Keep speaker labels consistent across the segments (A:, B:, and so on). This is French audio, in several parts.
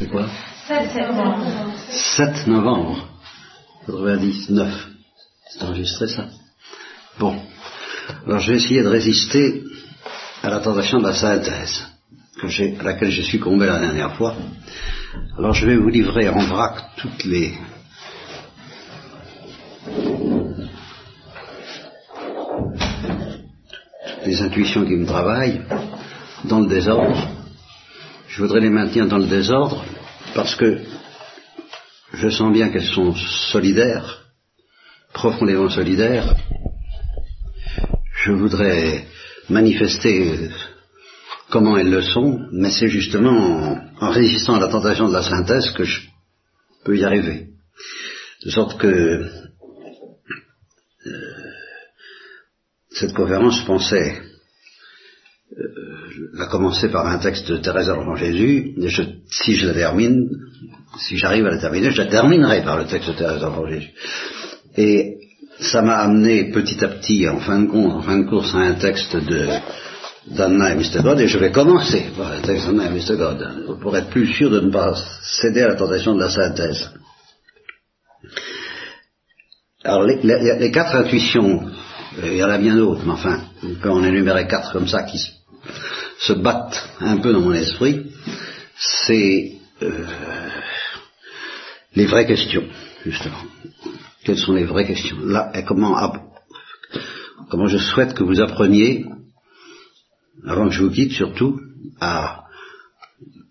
A: C'est quoi
B: 7 novembre.
A: 7 novembre 99. C'est enregistré ça Bon. Alors je vais essayer de résister à la tentation de la synthèse, que j'ai, à laquelle j'ai succombé la dernière fois. Alors je vais vous livrer en vrac toutes les toutes les intuitions qui me travaillent dans le désordre. Je voudrais les maintenir dans le désordre parce que je sens bien qu'elles sont solidaires, profondément solidaires. Je voudrais manifester comment elles le sont, mais c'est justement en, résistant à la tentation de la synthèse que je peux y arriver. De sorte que euh, cette conférence, je euh, la commencer par un texte de Thérèse l'Enfant Jésus, et je, si je la termine, si j'arrive à la terminer, je la terminerai par le texte de Thérèse l'Enfant Jésus. Et ça m'a amené petit à petit, en fin de compte, en fin de course, à un texte de d'Anna et Mr. God, et je vais commencer par le texte d'Anna et Mr. God, pour être plus sûr de ne pas céder à la tentation de la synthèse. Alors, les, quatre intuitions, il y en a bien d'autres, mais enfin, on peut en énumérer quatre comme ça qui se battent un peu dans mon esprit, c'est euh, les vraies questions, justement. Quelles sont les vraies questions? Là, et comment, comment je souhaite que vous appreniez, avant que je vous quitte surtout, à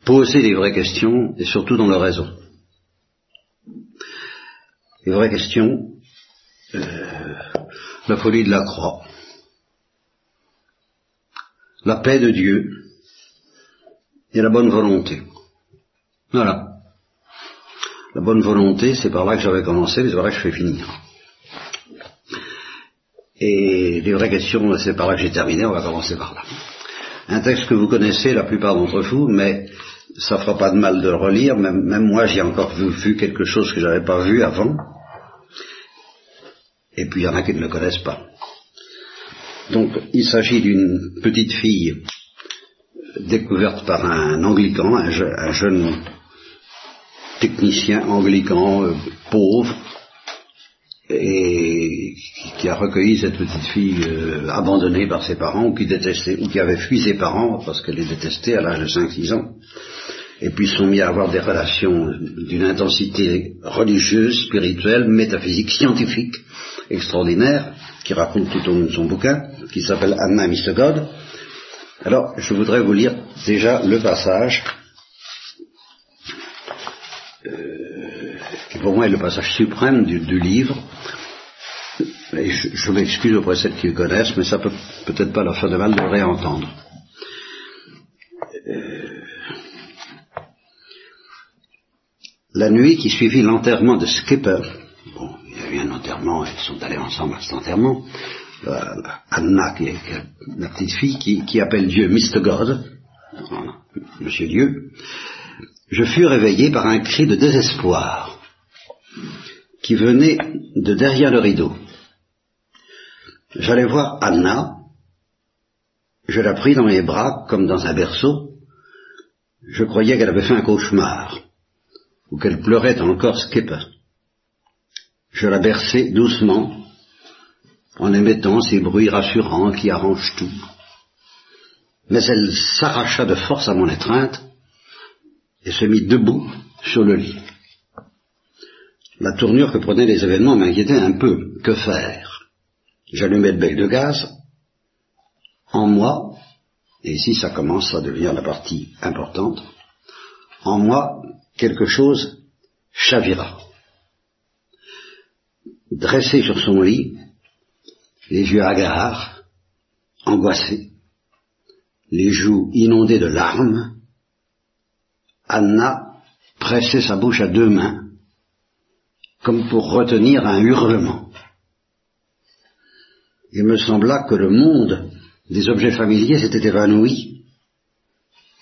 A: poser les vraies questions, et surtout dans leur raison. Les vraies questions, euh, la folie de la croix, la paix de Dieu et la bonne volonté. Voilà. La bonne volonté, c'est par là que j'avais commencé, mais c'est par là que je fais finir. Et les vraies questions, c'est par là que j'ai terminé, on va commencer par là. Un texte que vous connaissez, la plupart d'entre vous, mais ça fera pas de mal de le relire, même, même moi j'ai encore vu, vu, quelque chose que j'avais pas vu avant. Et puis il y en a qui ne le connaissent pas. Donc il s'agit d'une petite fille découverte par un anglican, un, je, un jeune technicien anglican euh, pauvre, et qui a recueilli cette petite fille euh, abandonnée par ses parents, ou qui détestait, ou qui avait fui ses parents parce qu'elle les détestait à l'âge de 5-6 ans, et puis sont mis à avoir des relations d'une intensité religieuse, spirituelle, métaphysique, scientifique, extraordinaire, qui raconte tout au long de son bouquin, qui s'appelle Anna Mr. God. Alors, je voudrais vous lire déjà le passage euh, qui pour moi est le passage suprême du, livre. Je, m'excuse auprès de celles qui le connaissent, mais ça peut peut-être pas leur faire de mal de le réentendre. Euh, la nuit qui suivit l'enterrement de Skipper, ils sont allés ensemble à enterrement, euh, Anna, qui est, la petite fille, qui, appelle Dieu Mr. God, Monsieur Dieu, je fus réveillé par un cri de désespoir qui venait de derrière le rideau. J'allais voir Anna, je la pris dans mes bras comme dans un berceau, je croyais qu'elle avait fait un cauchemar, ou qu'elle pleurait encore Skipper. Je la berçai doucement, en émettant ces bruits rassurants qui arrangent tout. Mais elle s'arracha de force à mon étreinte, et se mit debout sur le lit. La tournure que prenaient les événements m'inquiétait un peu. Que faire? J'allumai le bec de gaz. En moi, et ici ça commence à devenir la partie importante, en moi, quelque chose chavira. Dressé sur son lit, les yeux hagards, angoissés, les joues inondées de larmes, Anna pressait sa bouche à deux mains, comme pour retenir un hurlement. Il me sembla que le monde des objets familiers s'était évanoui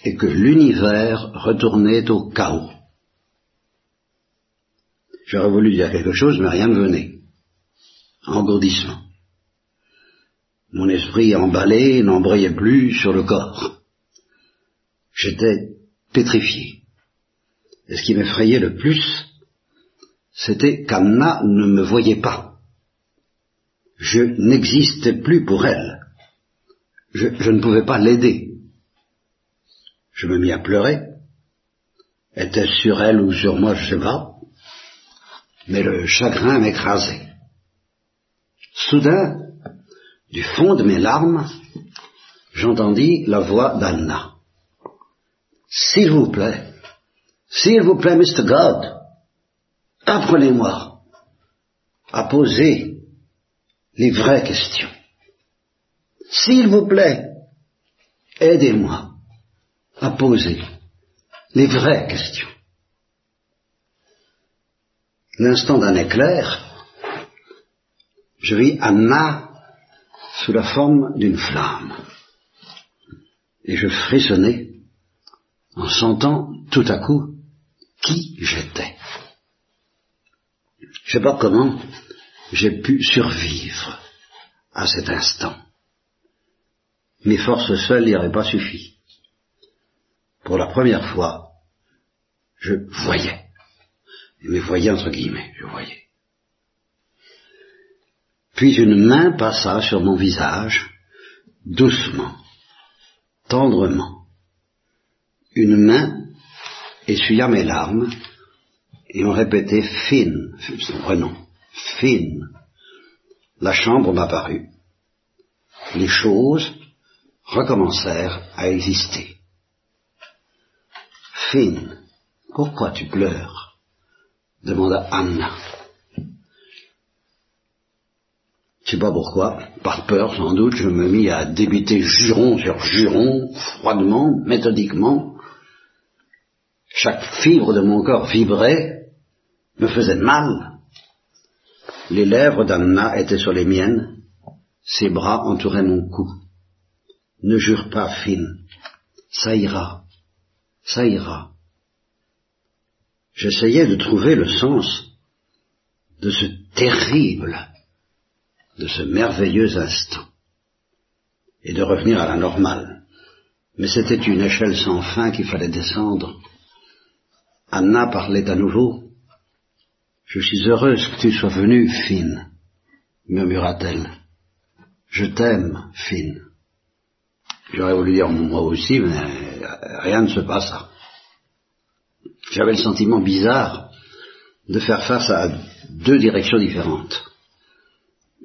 A: et que l'univers retournait au chaos. J'aurais voulu dire quelque chose, mais rien ne venait. Engourdissement. Mon esprit emballé n'embrayait plus sur le corps. J'étais pétrifié. Et ce qui m'effrayait le plus, c'était qu'Anna ne me voyait pas. Je n'existais plus pour elle. Je, ne pouvais pas l'aider. Je me mis à pleurer. Était-ce sur elle ou sur moi, je sais pas. Mais le chagrin m'écrasait. Soudain, du fond de mes larmes, j'entendis la voix d'Anna. S'il vous plaît, s'il vous plaît, Mr. God, apprenez-moi à poser les vraies questions. S'il vous plaît, aidez-moi à poser les vraies questions. L'instant d'un éclair, je vis Anna sous la forme d'une flamme. Et je frissonnais en sentant tout à coup qui j'étais. Je sais pas comment j'ai pu survivre à cet instant. Mes forces seules n'y auraient pas suffi. Pour la première fois, je voyais. Et me voyais entre guillemets, je voyais. Puis une main passa sur mon visage, doucement, tendrement. Une main essuya mes larmes et on répétait Finn, son prénom, Finn. La chambre m'apparut. Les choses recommencèrent à exister. Finn, pourquoi tu pleures? demanda Anna. Je sais pas pourquoi, par peur sans doute, je me mis à débiter juron sur juron, froidement, méthodiquement. Chaque fibre de mon corps vibrait, me faisait mal. Les lèvres d'Anna étaient sur les miennes, ses bras entouraient mon cou. Ne jure pas, Finn. Ça ira. Ça ira. J'essayais de trouver le sens de ce terrible de ce merveilleux instant et de revenir à la normale. Mais c'était une échelle sans fin qu'il fallait descendre. Anna parlait à nouveau. Je suis heureuse que tu sois venue, Finn, murmura-t-elle. Je t'aime, Finn. J'aurais voulu dire moi aussi, mais rien ne se passa. J'avais le sentiment bizarre de faire face à deux directions différentes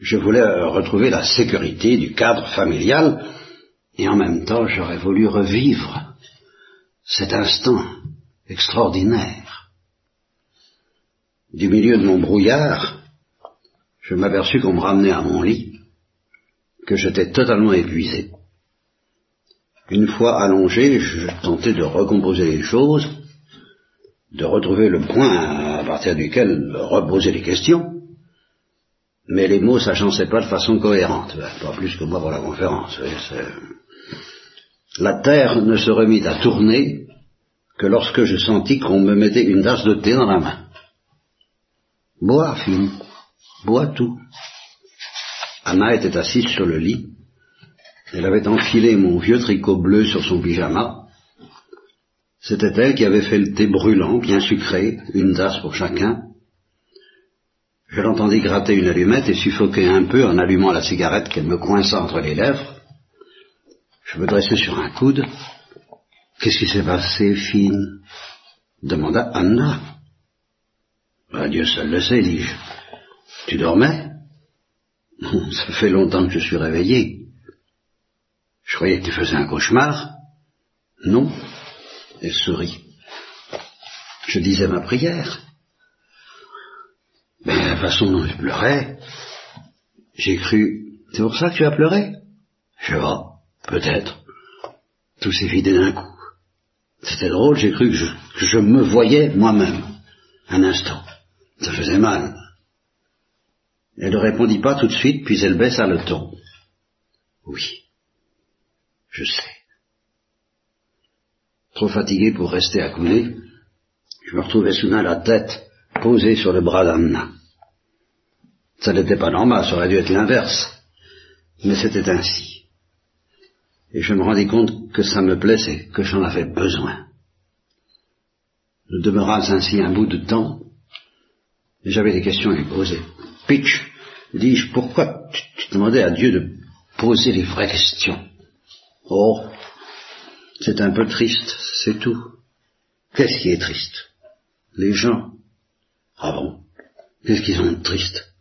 A: je voulais retrouver la sécurité du cadre familial et en même temps j'aurais voulu revivre cet instant extraordinaire. Du milieu de mon brouillard, je m'aperçus qu'on me ramenait à mon lit, que j'étais totalement épuisé. Une fois allongé, je tentais de recomposer les choses, de retrouver le point à partir duquel reposer les questions, mais les mots s'agençaient pas de façon cohérente, ben, pas plus que moi pour la conférence. La terre ne se remit à tourner que lorsque je sentis qu'on me mettait une tasse de thé dans la main. Bois, fille, bois tout. Anna était assise sur le lit. Elle avait enfilé mon vieux tricot bleu sur son pyjama. C'était elle qui avait fait le thé brûlant, bien sucré, une tasse pour chacun, je l'entendis gratter une allumette et suffoquer un peu en allumant la cigarette qu'elle me coinça entre les lèvres. Je me dressai sur un coude. Qu'est-ce qui s'est passé, fine demanda Anna. Ben, Dieu seul le sait, dis-je. Tu dormais? Ça fait longtemps que je suis réveillé. Je croyais que tu faisais un cauchemar. Non. Elle sourit. Je disais ma prière. Mais la façon dont je pleurais, j'ai cru, c'est pour ça que tu as pleuré? Je vois, peut-être. Tout s'est vidé d'un coup. C'était drôle, j'ai cru que je, me voyais moi-même. Un instant. Ça faisait mal. Elle ne répondit pas tout de suite, puis elle baissa le ton. Oui, je sais. Trop fatigué pour rester accoudé, je me retrouvais soudain la tête posé sur le bras d'Anna. Ça n'était pas normal, ça aurait dû être l'inverse. Mais c'était ainsi. Et je me rendis compte que ça me plaisait, que j'en avais besoin. Nous demeurâmes ainsi un bout de temps, et j'avais des questions à lui poser. Pitch, dis-je, pourquoi tu, tu demandais à Dieu de poser les vraies questions? Oh, c'est un peu triste, c'est tout. Qu'est-ce qui est triste? Les gens. Ah bon? Qu'est-ce qu'ils ont de triste?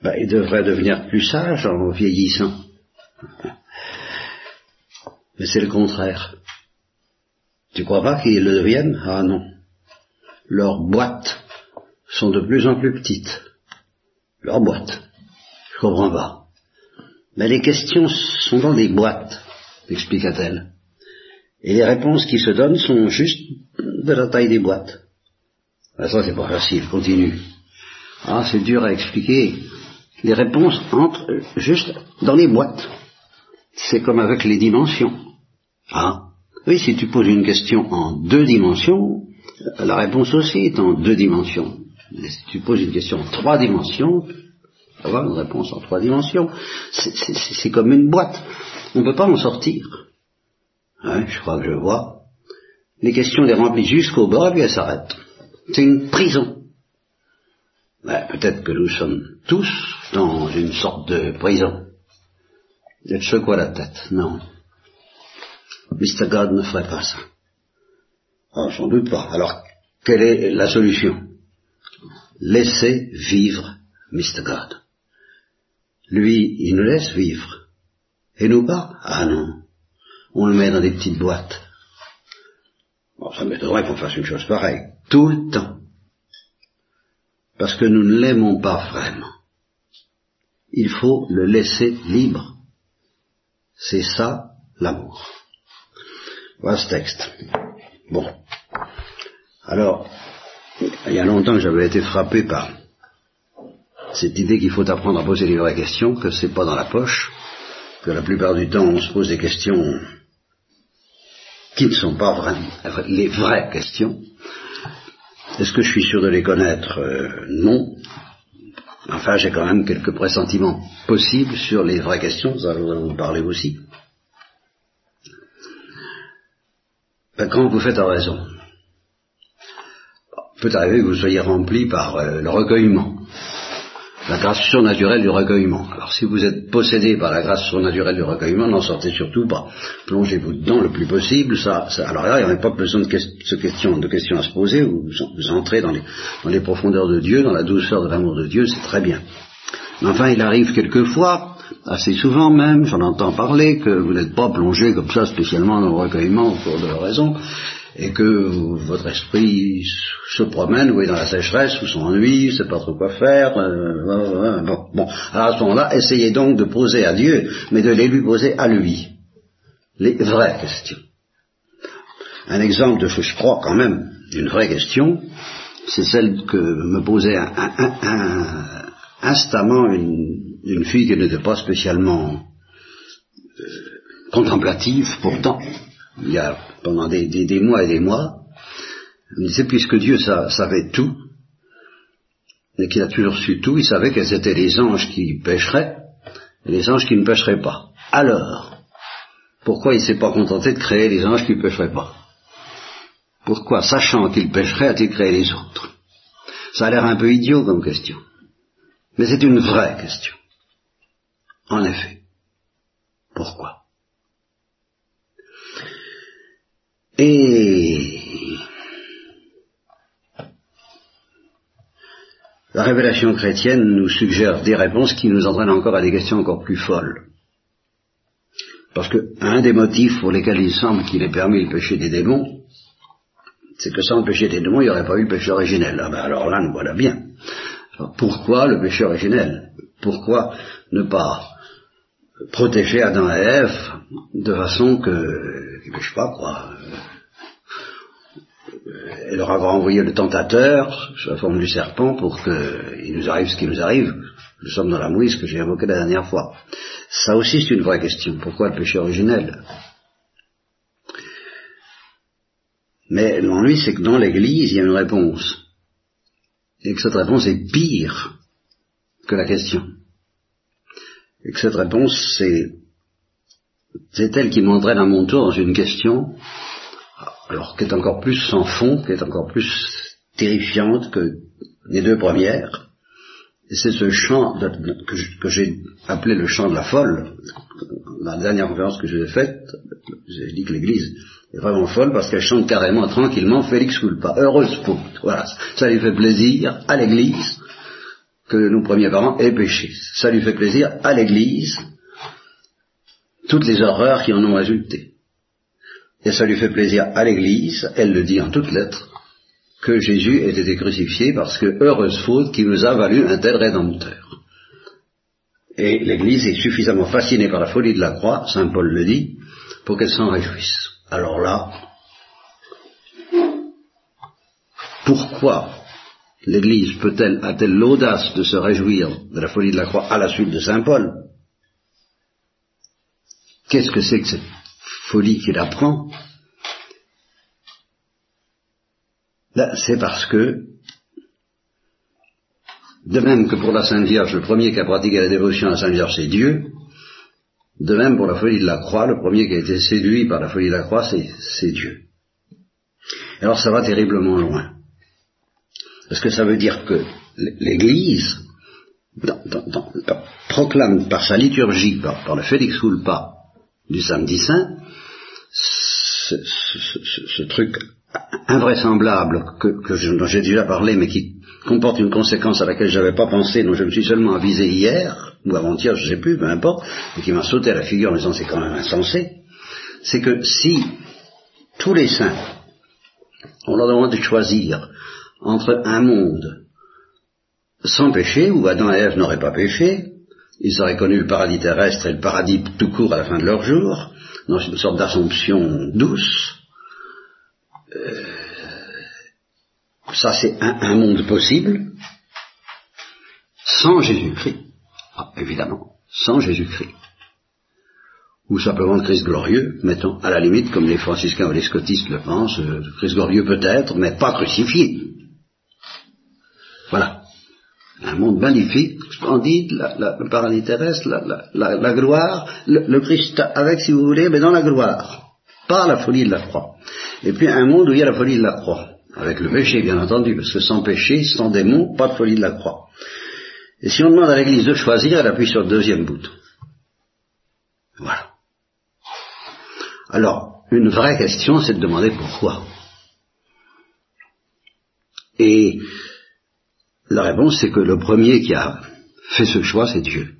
A: Ben, Ils devraient devenir plus sages en vieillissant. Mais c'est le contraire. Tu crois pas qu'ils le deviennent? Ah non. Leurs boîtes sont de plus en plus petites. Leurs boîtes. Je comprends pas. Mais les questions sont dans des boîtes, expliqua-t-elle. Et les réponses qui se donnent sont juste de la taille des boîtes. Ben, ça, c'est pas facile, continue. Ah, c'est dur à expliquer. Les réponses entrent juste dans les boîtes. C'est comme avec les dimensions. Ah, oui, si tu poses une question en deux dimensions, la réponse aussi est en deux dimensions. Mais si tu poses une question en trois dimensions, tu vas une réponse en trois dimensions. C'est comme une boîte. On ne peut pas en sortir. Ouais, je crois que je vois. Les questions les remplissent jusqu'au bord et puis elles s'arrêtent. C'est une prison. Ben, Peut-être que nous sommes tous dans une sorte de prison. Êtes secoué la tête. Non. Mr. God ne ferait pas ça. Ah, sans doute pas. Alors, quelle est la solution? Laissez vivre Mr. God. Lui, il nous laisse vivre. Et nous pas? Ah non. On le met dans des petites boîtes. Bon, ça m'étonnerait qu'on fasse une chose pareille. Tout le temps. Parce que nous ne l'aimons pas vraiment. Il faut le laisser libre. C'est ça l'amour. Voilà ce texte. Bon. Alors, il y a longtemps que j'avais été frappé par cette idée qu'il faut apprendre à poser les vraies questions, que c'est pas dans la poche, que la plupart du temps on se pose des questions qui ne sont pas vraiment les vraies questions. Est-ce que je suis sûr de les connaître? Euh, Non. Enfin, j'ai quand même quelques pressentiments possibles sur les vraies questions, ça nous allons parler aussi. Ben, quand vous faites raison, peut arriver que vous soyez rempli par euh, le recueillement, la grâce surnaturelle du recueillement. Alors si vous êtes possédé par la grâce surnaturelle du recueillement, n'en sortez surtout pas. Plongez-vous dedans le plus possible. Alors là, il n'y a pas besoin de, que question, de questions à se poser. Vous, entrez dans les, dans les profondeurs de Dieu, dans la douceur de l'amour de Dieu, c'est très bien. Mais enfin, il arrive quelquefois, assez souvent même, j'en entends parler, que vous n'êtes pas plongé comme ça spécialement dans le recueillement pour de raison, et que votre esprit se promène ou est dans la sécheresse ou s'ennuie, ne sait pas trop quoi faire. Euh, bon, bon, alors à ce moment-là, essayez donc de poser à Dieu, mais de les lui poser à lui. Les vraies questions. Un exemple de ce que je crois quand même d'une vraie question, c'est celle que me posait un, un, un, instamment une, une, fille qui n'était pas spécialement euh, contemplative, pourtant, il y a pendant des, mois et des mois, il disait, puisque Dieu sa, savait tout, et qu'il a toujours su tout, il savait quels étaient les anges qui pêcheraient et les anges qui ne pêcheraient pas. Alors, pourquoi il ne s'est pas contenté de créer les anges qui ne pêcheraient pas? Pourquoi, sachant qu'il pêcherait, a-t-il créé les autres? Ça a l'air un peu idiot comme question. Mais c'est une vraie question. En effet. Pourquoi? Et la révélation chrétienne nous suggère des réponses qui nous entraînent encore à des questions encore plus folles. Parce que un des motifs pour lesquels il semble qu'il ait permis le péché des démons, c'est que sans le péché des démons, il n'y aurait pas eu le péché originel. Ah ben alors là, nous voilà bien. Alors pourquoi le péché originel? Pourquoi ne pas protéger Adam et Ève de façon que, ne pêchent pas, quoi et leur avoir envoyé le tentateur sous la forme du serpent pour qu'il nous arrive ce qui nous arrive. Nous sommes dans la mouise que j'ai évoquée la dernière fois. Ça aussi c'est une vraie question. Pourquoi le péché originel? Mais l'ennui c'est que dans l'Église il y a une réponse. Et que cette réponse est pire que la question. Et que cette réponse c'est c'est elle qui m'entraîne à mon tour dans une question alors qui est encore plus sans fond, qui est encore plus terrifiante que les deux premières. Et c'est ce chant que, j'ai appelé le chant de la folle. La dernière conférence que j'ai faite, j'ai dit que l'Église est vraiment folle parce qu'elle chante carrément, tranquillement, Félix Culpa, heureuse faute. Voilà, ça lui fait plaisir à l'Église que nos premiers parents aient péché. Ça lui fait plaisir à l'Église toutes les horreurs qui en ont résulté. Et ça lui fait plaisir à l'Église, elle le dit en toutes lettres, que Jésus ait été crucifié parce que heureuse faute qui nous a valu un tel rédempteur. Et l'Église est suffisamment fascinée par la folie de la croix, Saint Paul le dit, pour qu'elle s'en réjouisse. Alors là, pourquoi l'Église peut-elle, a-t-elle l'audace de se réjouir de la folie de la croix à la suite de Saint Paul? Qu'est-ce que c'est que cette folie qu'il apprend? C'est parce que, de même que pour la Sainte Vierge, le premier qui a pratiqué la dévotion à la Sainte Vierge, c'est Dieu, de même pour la folie de la croix, le premier qui a été séduit par la folie de la croix, c'est Dieu. Alors ça va terriblement loin. Parce que ça veut dire que l'Église proclame par sa liturgie, par, le Félix Culpa du samedi saint, ce truc invraisemblable que, dont j'ai déjà parlé, mais qui comporte une conséquence à laquelle je n'avais pas pensé, dont je me suis seulement avisé hier, ou avant-hier, je ne sais plus, peu importe, et qui m'a sauté à la figure en disant c'est quand même insensé, c'est que si tous les saints, on leur demande de choisir entre un monde sans péché, où Adam et Ève n'auraient pas péché, ils auraient connu le paradis terrestre et le paradis tout court à la fin de leur jour, dans une sorte d'assomption douce, euh, ça c'est un, monde possible, sans Jésus-Christ. Ah, évidemment, sans Jésus-Christ. Ou simplement le Christ glorieux, mettons, à la limite, comme les franciscains ou les scotistes le pensent, le euh, Christ glorieux peut-être, mais pas crucifié. Voilà. Un monde magnifique, splendide, le paradis terrestre, la, gloire, le, le, Christ avec, si vous voulez, mais dans la gloire. Pas la folie de la croix. Et puis un monde où il y a la folie de la croix. Avec le péché, bien entendu, parce que sans péché, sans démon, pas de folie de la croix. Et si on demande à l'Église de choisir, elle appuie sur le deuxième bouton. Voilà. Alors, une vraie question, c'est de demander pourquoi. Et la réponse, c'est que le premier qui a fait ce choix, c'est Dieu.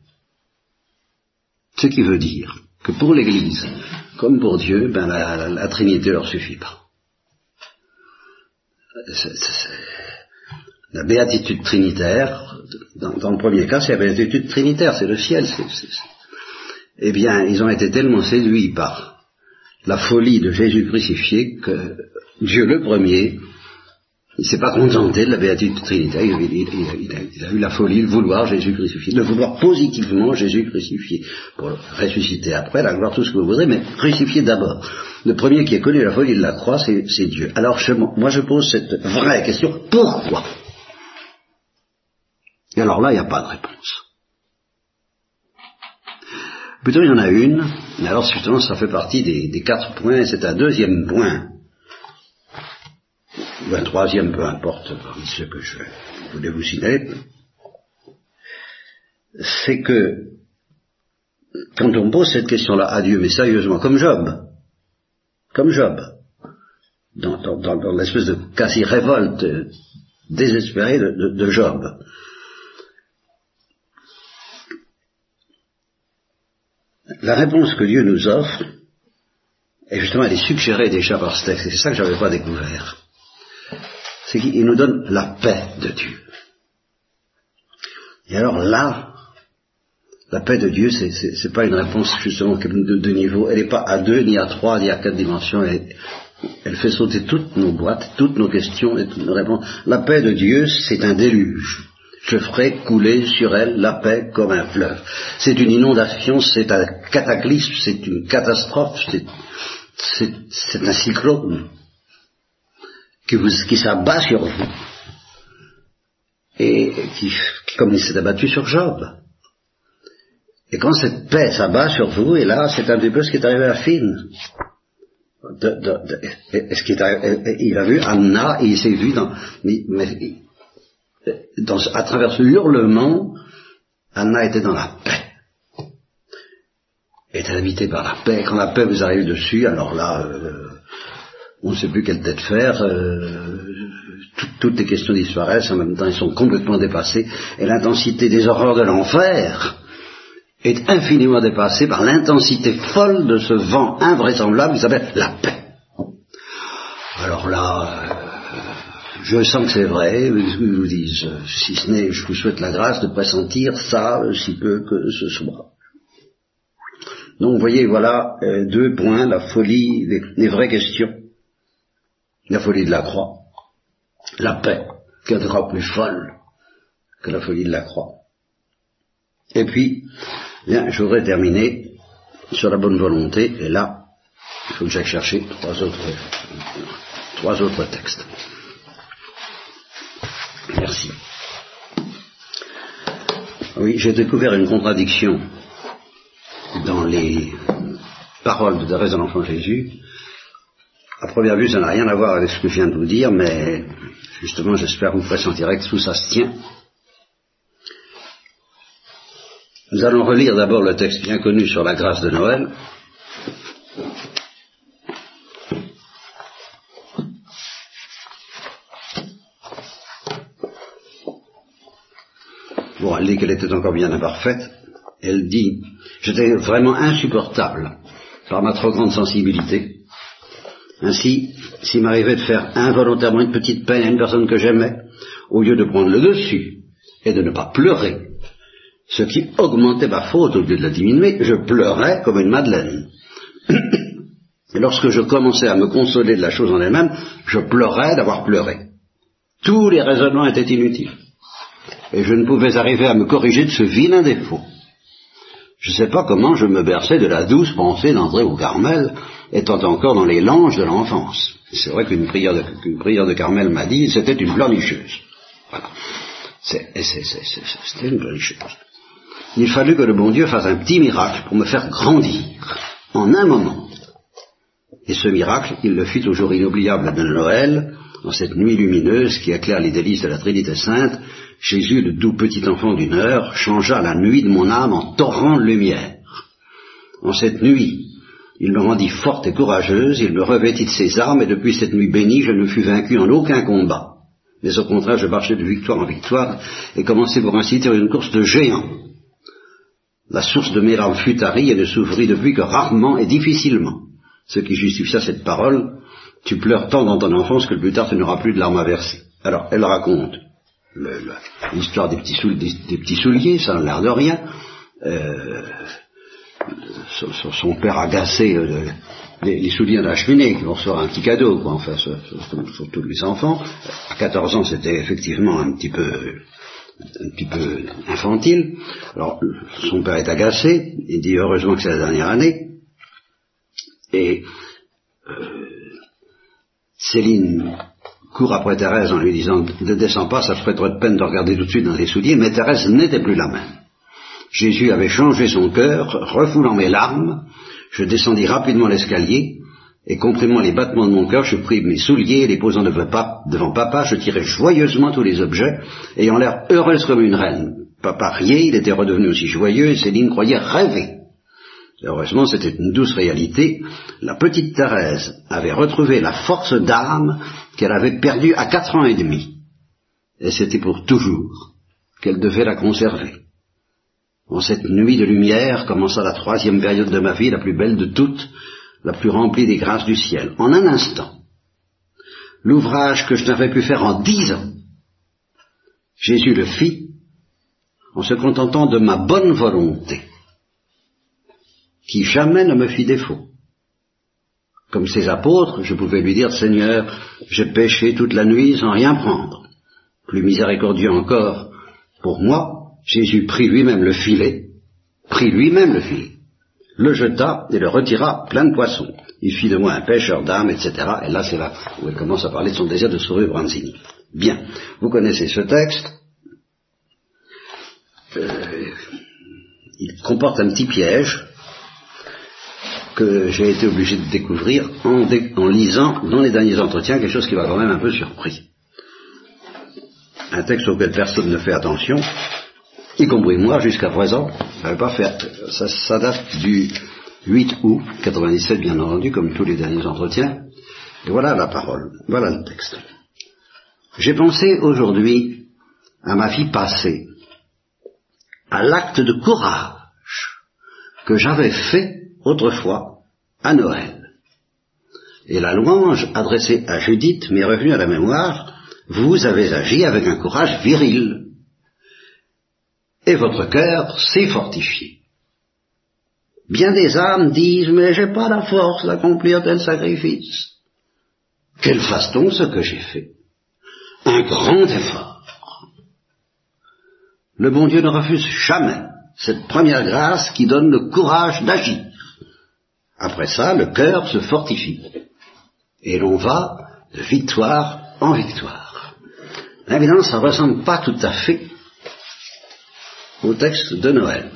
A: Ce qui veut dire que pour l'Église, comme pour Dieu, ben la, Trinité leur suffit pas. la béatitude trinitaire, dans, le premier cas, c'est la béatitude trinitaire, c'est le ciel. eh bien, ils ont été tellement séduits par la folie de Jésus crucifié que Dieu le premier il s'est pas contenté de la béatitude trinitaire, il, a, eu la folie de vouloir Jésus crucifié, de vouloir positivement Jésus crucifié, pour ressusciter après, la gloire, tout ce que vous voudrez, mais crucifié d'abord. Le premier qui a connu la folie de la croix, c'est Dieu. Alors moi je pose cette vraie question, pourquoi? Et alors là, il n'y a pas de réponse. Plutôt, il y en a une, mais alors justement, ça fait partie des, des quatre points, c'est un deuxième point ou un troisième, peu importe, parmi ce que je voulais vous signaler, c'est que quand on pose cette question-là à Dieu, mais sérieusement, comme Job, comme Job, dans, l'espèce de quasi-révolte désespérée de, Job, la réponse que Dieu nous offre, et justement, elle est suggérée déjà par ce texte, et c'est ça que je n'avais pas découvert c'est qu'il nous donne la paix de Dieu. Et alors là, la paix de Dieu, c'est, pas une réponse justement de deux niveaux. Elle n'est pas à deux, ni à trois, ni à quatre dimensions. Elle, fait sauter toutes nos boîtes, toutes nos questions et toutes nos réponses. La paix de Dieu, c'est un déluge. Je ferai couler sur elle la paix comme un fleuve. C'est une inondation, c'est un cataclysme, c'est une catastrophe, c'est un cyclone qui, vous, qui s'abat sur vous, et qui, comme il s'est abattu sur Job. Et quand cette paix s'abat sur vous, et là, c'est un petit peu ce qui est arrivé à Finn. est-ce qu'il il a vu Anna et il s'est vu dans, dans, à travers ce hurlement, Anna était dans la paix. Était habitée par la paix. Quand la paix vous arrive dessus, alors là, euh, on ne sait plus quelle tête faire. Euh, toutes les questions disparaissent. En même temps, ils sont complètement dépassés. Et l'intensité des horreurs de l'enfer est infiniment dépassée par l'intensité folle de ce vent invraisemblable qui s'appelle la paix. Alors là, euh, je sens que c'est vrai, je vous dis, si ce n'est, je vous souhaite la grâce de pressentir ça, si peu que ce soit. Donc vous voyez, voilà euh, deux points, la folie, les, vraies questions, la folie de la croix, la paix, qui est plus folle que la folie de la croix. Et puis, Bien, je voudrais terminer sur la bonne volonté, et là, il faut que j'aille chercher trois autres, trois autres textes. Merci. Oui, j'ai découvert une contradiction dans les paroles de Thérèse de l'Enfant Jésus. À première vue, ça n'a rien à voir avec ce que je viens de vous dire, mais justement, j'espère vous pressentirez que tout ça se tient Nous allons relire d'abord le texte bien connu sur la grâce de Noël. Bon, elle dit qu'elle était encore bien imparfaite. Elle dit, j'étais vraiment insupportable par ma trop grande sensibilité. Ainsi, s'il m'arrivait de faire involontairement une petite peine à une personne que j'aimais, au lieu de prendre le dessus et de ne pas pleurer, ce qui augmentait ma faute au lieu de la diminuer, je pleurais comme une madeleine. Et lorsque je commençais à me consoler de la chose en elle-même, je pleurais d'avoir pleuré. Tous les raisonnements étaient inutiles. Et je ne pouvais arriver à me corriger de ce vilain défaut. Je ne sais pas comment je me berçais de la douce pensée d'entrer au Carmel, étant encore dans les langes de l'enfance. C'est vrai qu'une prière, prière, de Carmel m'a dit, c'était une pleurnicheuse. Voilà. C'était une pleurnicheuse il fallut que le bon Dieu fasse un petit miracle pour me faire grandir en un moment. Et ce miracle, il le fit au jour inoubliable de Noël, en cette nuit lumineuse qui éclaire les délices de la Trinité Sainte, Jésus, le doux petit enfant d'une heure, changea la nuit de mon âme en torrent de lumière. En cette nuit, il me rendit forte et courageuse, il me revêtit de ses armes, et depuis cette nuit bénie, je ne fus vaincu en aucun combat. Mais au contraire, je marchais de victoire en victoire, et commençais pour ainsi dire une course de géants la source de mes larmes fut tarie et ne s'ouvrit depuis que rarement et difficilement. Ce qui justifia cette parole, tu pleures tant dans ton enfance que plus tard tu n'auras plus de larmes à verser. Alors, elle raconte l'histoire des, petits souliers, ça n'a l'air de rien. Euh, son, père agacé euh, les, souliers de la cheminée, qui vont recevoir un petit cadeau, quoi, enfin, sur, tous les enfants. À 14 ans, c'était effectivement un petit peu un petit peu infantile. Alors, son père est agacé, il dit heureusement que c'est la dernière année. Et euh, Céline court après Thérèse en lui disant ne descends pas, ça ferait trop de peine de regarder tout de suite dans les souliers, mais Thérèse n'était plus la même. Jésus avait changé son cœur, refoulant mes larmes, je descendis rapidement l'escalier, et comprimant les battements de mon cœur, je pris mes souliers et les posant devant papa, je tirais joyeusement tous les objets, ayant l'air heureuse comme une reine. Papa riait, il était redevenu aussi joyeux, et Céline croyait rêver. Heureusement, c'était une douce réalité. La petite Thérèse avait retrouvé la force d'âme qu'elle avait perdue à quatre ans et demi. Et c'était pour toujours qu'elle devait la conserver. En cette nuit de lumière commença la troisième période de ma vie, la plus belle de toutes, la plus remplie des grâces du ciel, en un instant. L'ouvrage que je n'avais pu faire en dix ans, Jésus le fit en se contentant de ma bonne volonté, qui jamais ne me fit défaut. Comme ses apôtres, je pouvais lui dire, Seigneur, j'ai péché toute la nuit sans rien prendre. Plus miséricordieux encore, pour moi, Jésus prit lui-même le filet, prit lui-même le filet le jeta et le retira plein de poissons. Il fit de moi un pêcheur d'âmes, etc. Et là, c'est là où elle commence à parler de son désir de sauver Branzini. Bien, vous connaissez ce texte. Euh, il comporte un petit piège. que j'ai été obligé de découvrir en, lisant dans les derniers entretiens quelque chose qui m'a quand même un peu surpris. Un texte auquel personne ne fait attention, y compris moi jusqu'à présent, je pas fait. Ça, ça date du 8 août 97, bien entendu, comme tous les derniers entretiens. Et voilà la parole, voilà le texte. J'ai pensé aujourd'hui à ma vie passée, à l'acte de courage que j'avais fait autrefois à Noël. Et la louange adressée à Judith m'est revenue à la mémoire, vous avez agi avec un courage viril, et votre cœur s'est fortifié. Bien des âmes disent, mais j'ai pas la force d'accomplir tel sacrifice. Qu'elle fasse donc ce que j'ai fait. Un grand effort. Le bon Dieu ne refuse jamais cette première grâce qui donne le courage d'agir. Après ça, le cœur se fortifie. Et l'on va de victoire en victoire. Évidemment, ça ne ressemble pas tout à fait au texte de Noël.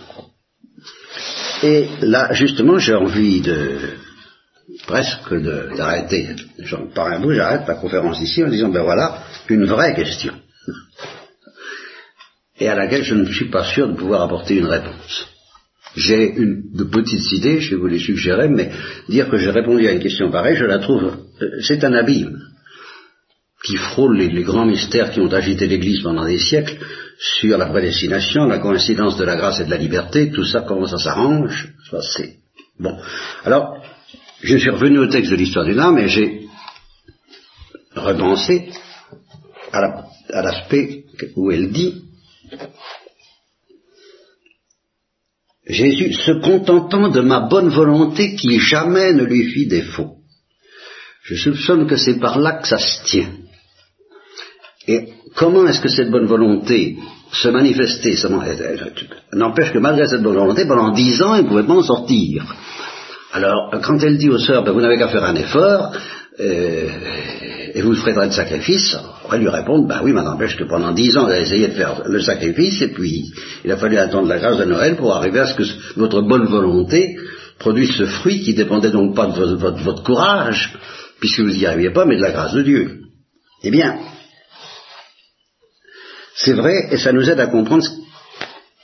A: Et là, justement, j'ai envie de presque d'arrêter. Par un bout, j'arrête la conférence ici en disant, ben voilà, une vraie question. Et à laquelle je ne suis pas sûr de pouvoir apporter une réponse. J'ai une de petites idées, je vais vous les suggérer, mais dire que j'ai répondu à une question pareille, je la trouve, euh, c'est un abîme qui frôle les, grands mystères qui ont agité l'Église pendant des siècles sur la prédestination, la coïncidence de la grâce et de la liberté, tout ça, comment ça s'arrange, c'est bon. Alors, je suis revenu au texte de l'histoire du âme et j'ai repensé à l'aspect où elle dit Jésus se contentant de ma bonne volonté qui jamais ne lui fit défaut. Je soupçonne que c'est par là que ça se tient. Et comment est-ce que cette bonne volonté se manifestait N'empêche que malgré cette bonne volonté, pendant dix ans, il ne pouvait pas en sortir. Alors, quand elle dit aux sœurs, ben, vous n'avez qu'à faire un effort, euh, et vous ferez de sacrifice, on lui répondre, ben oui, mais n'empêche que pendant dix ans, vous avez essayé de faire le sacrifice, et puis il a fallu attendre la grâce de Noël pour arriver à ce que votre bonne volonté produise ce fruit qui dépendait donc pas de votre courage, puisque vous n'y arriviez pas, mais de la grâce de Dieu. Eh bien, c'est vrai, et ça nous aide à comprendre,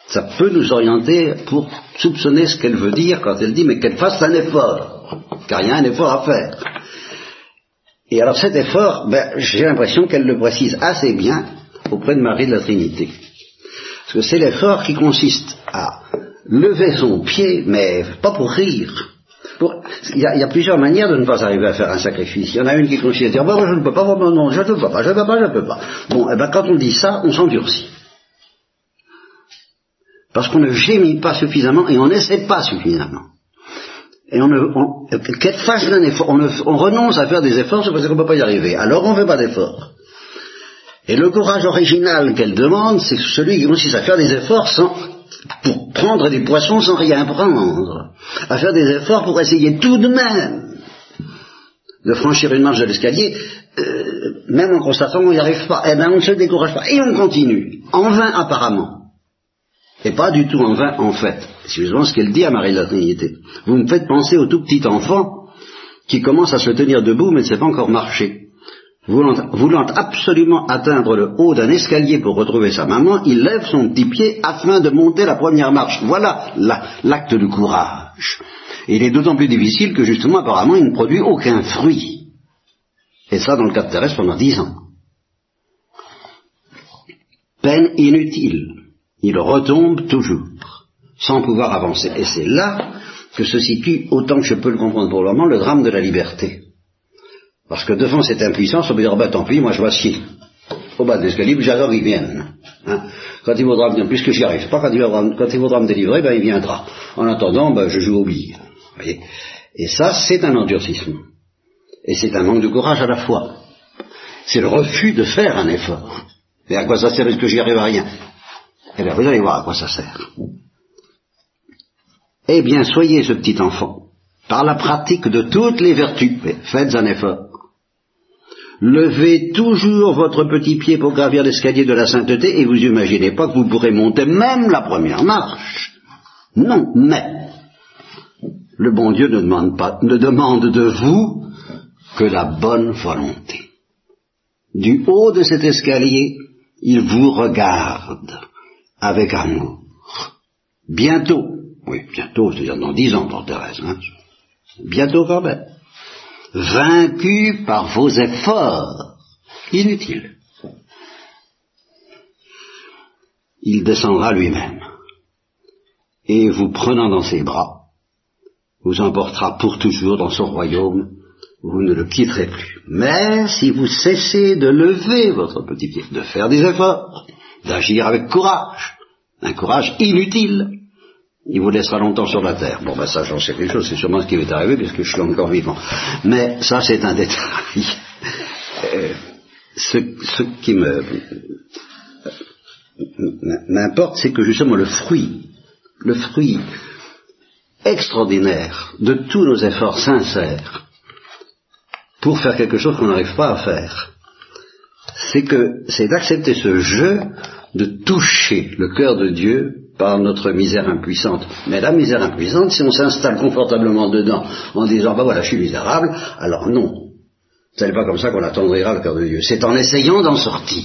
A: ça peut nous orienter pour soupçonner ce qu'elle veut dire quand elle dit, mais qu'elle fasse un effort, car il y a un effort à faire. Et alors cet effort, ben, j'ai l'impression qu'elle le précise assez bien auprès de Marie de la Trinité. Parce que c'est l'effort qui consiste à lever son pied, mais pas pour rire, il, y a, plusieurs manières de ne pas arriver à faire un sacrifice. Il y en a une qui consiste à dire, bon, je ne peux pas, non, je ne peux pas, je ne peux pas, je ne peux pas. Bon, eh ben, quand on dit ça, on s'endurcit. Parce qu'on ne gémit pas suffisamment et on n'essaie pas suffisamment. Et on qu'elle fasse un effort, on, on, renonce à faire des efforts, parce qu'on ne peut pas y arriver. Alors on ne fait pas d'efforts. Et le courage original qu'elle demande, c'est celui qui consiste à faire des efforts sans, pour prendre des poissons sans rien prendre, à faire des efforts pour essayer tout de même de franchir une marche de l'escalier, euh, même en constatant qu'on n'y arrive pas, eh bien on ne se décourage pas, et on continue, en vain apparemment, et pas du tout en vain en fait. C'est justement ce qu'elle dit à Marie de la Trinité. Vous me faites penser au tout petit enfant qui commence à se tenir debout mais ne sait pas encore marcher. Voulant, absolument atteindre le haut d'un escalier pour retrouver sa maman, il lève son petit pied afin de monter la première marche. Voilà l'acte de courage. Et il est d'autant plus difficile que justement, apparemment, il ne produit aucun fruit. Et ça dans le cas de Thérèse pendant dix ans. Peine inutile. Il retombe toujours, sans pouvoir avancer. Et c'est là que se situe, autant que je peux le comprendre pour le moment, le drame de la liberté. Parce que devant cette impuissance, on peut dire, bah tant pis, moi je m'assieds au bas de l'escalier, j'adore qu'il vienne. Hein. Quand il voudra venir, puisque j'y arrive pas, quand il, voudra, me délivrer, ben il viendra. En attendant, ben, je joue au billes. Et ça, c'est un endurcissement. Et c'est un manque de courage à la fois. C'est le refus de faire un effort. Et à quoi ça sert Est-ce que j'y arrive à rien? Eh bien, vous allez voir à quoi ça sert. Eh bien, soyez ce petit enfant, par la pratique de toutes les vertus. Faites un effort. Levez toujours votre petit pied pour gravir l'escalier de la sainteté et vous imaginez pas que vous pourrez monter même la première marche. Non, mais le bon Dieu ne demande, pas, ne demande de vous que la bonne volonté. Du haut de cet escalier, il vous regarde avec amour. Bientôt, oui, bientôt, c'est-à-dire dans dix ans pour Thérèse, hein, bientôt quand vaincu par vos efforts. Inutiles, il descendra lui-même. Et vous prenant dans ses bras, vous emportera pour toujours dans son royaume, vous ne le quitterez plus. Mais si vous cessez de lever votre petit pied, de faire des efforts, d'agir avec courage, un courage inutile, il vous laissera longtemps sur la terre. Bon, ben ça, j'en sais quelque chose, c'est sûrement ce qui m'est arrivé, puisque je suis encore vivant. Mais ça, c'est un détail. Euh, ce, ce, qui me m'importe, c'est que justement le fruit, le fruit extraordinaire de tous nos efforts sincères pour faire quelque chose qu'on n'arrive pas à faire, c'est que c'est d'accepter ce jeu de toucher le cœur de Dieu par notre misère impuissante. Mais la misère impuissante, si on s'installe confortablement dedans en disant, bah voilà, je suis misérable, alors non. Ce n'est pas comme ça qu'on attendrira le cœur de Dieu. C'est en essayant d'en sortir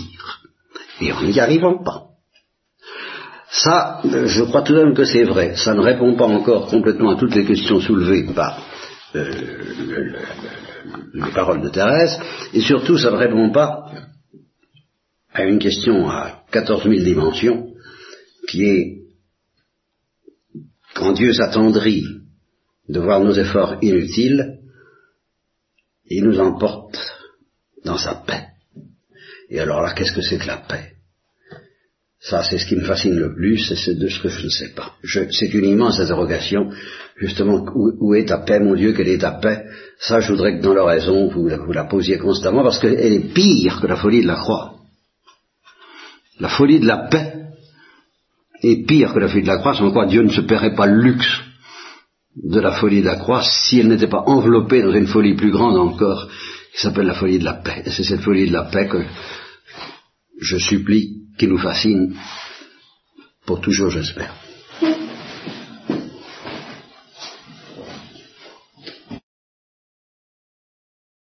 A: et en n'y arrivant pas. Ça, je crois tout de même que c'est vrai. Ça ne répond pas encore complètement à toutes les questions soulevées par euh, les paroles de Thérèse, et surtout, ça ne répond pas à une question à 14 000 dimensions, qui est quand Dieu s'attendrit de voir nos efforts inutiles, il nous emporte dans sa paix. Et alors là, qu'est-ce que c'est que la paix? Ça, c'est ce qui me fascine le plus, et c'est de ce que je ne sais pas. c'est une immense interrogation, justement, où, est ta paix, mon Dieu, quelle est ta paix? Ça, je voudrais que dans l'oraison, vous, vous la posiez constamment, parce qu'elle est pire que la folie de la croix. La folie de la paix est pire que la folie de la croix, sans quoi Dieu ne se paierait pas le luxe de la folie de la croix si elle n'était pas enveloppée dans une folie plus grande encore, qui s'appelle la folie de la paix. Et c'est cette folie de la paix que je supplie qui nous fascine pour toujours, j'espère.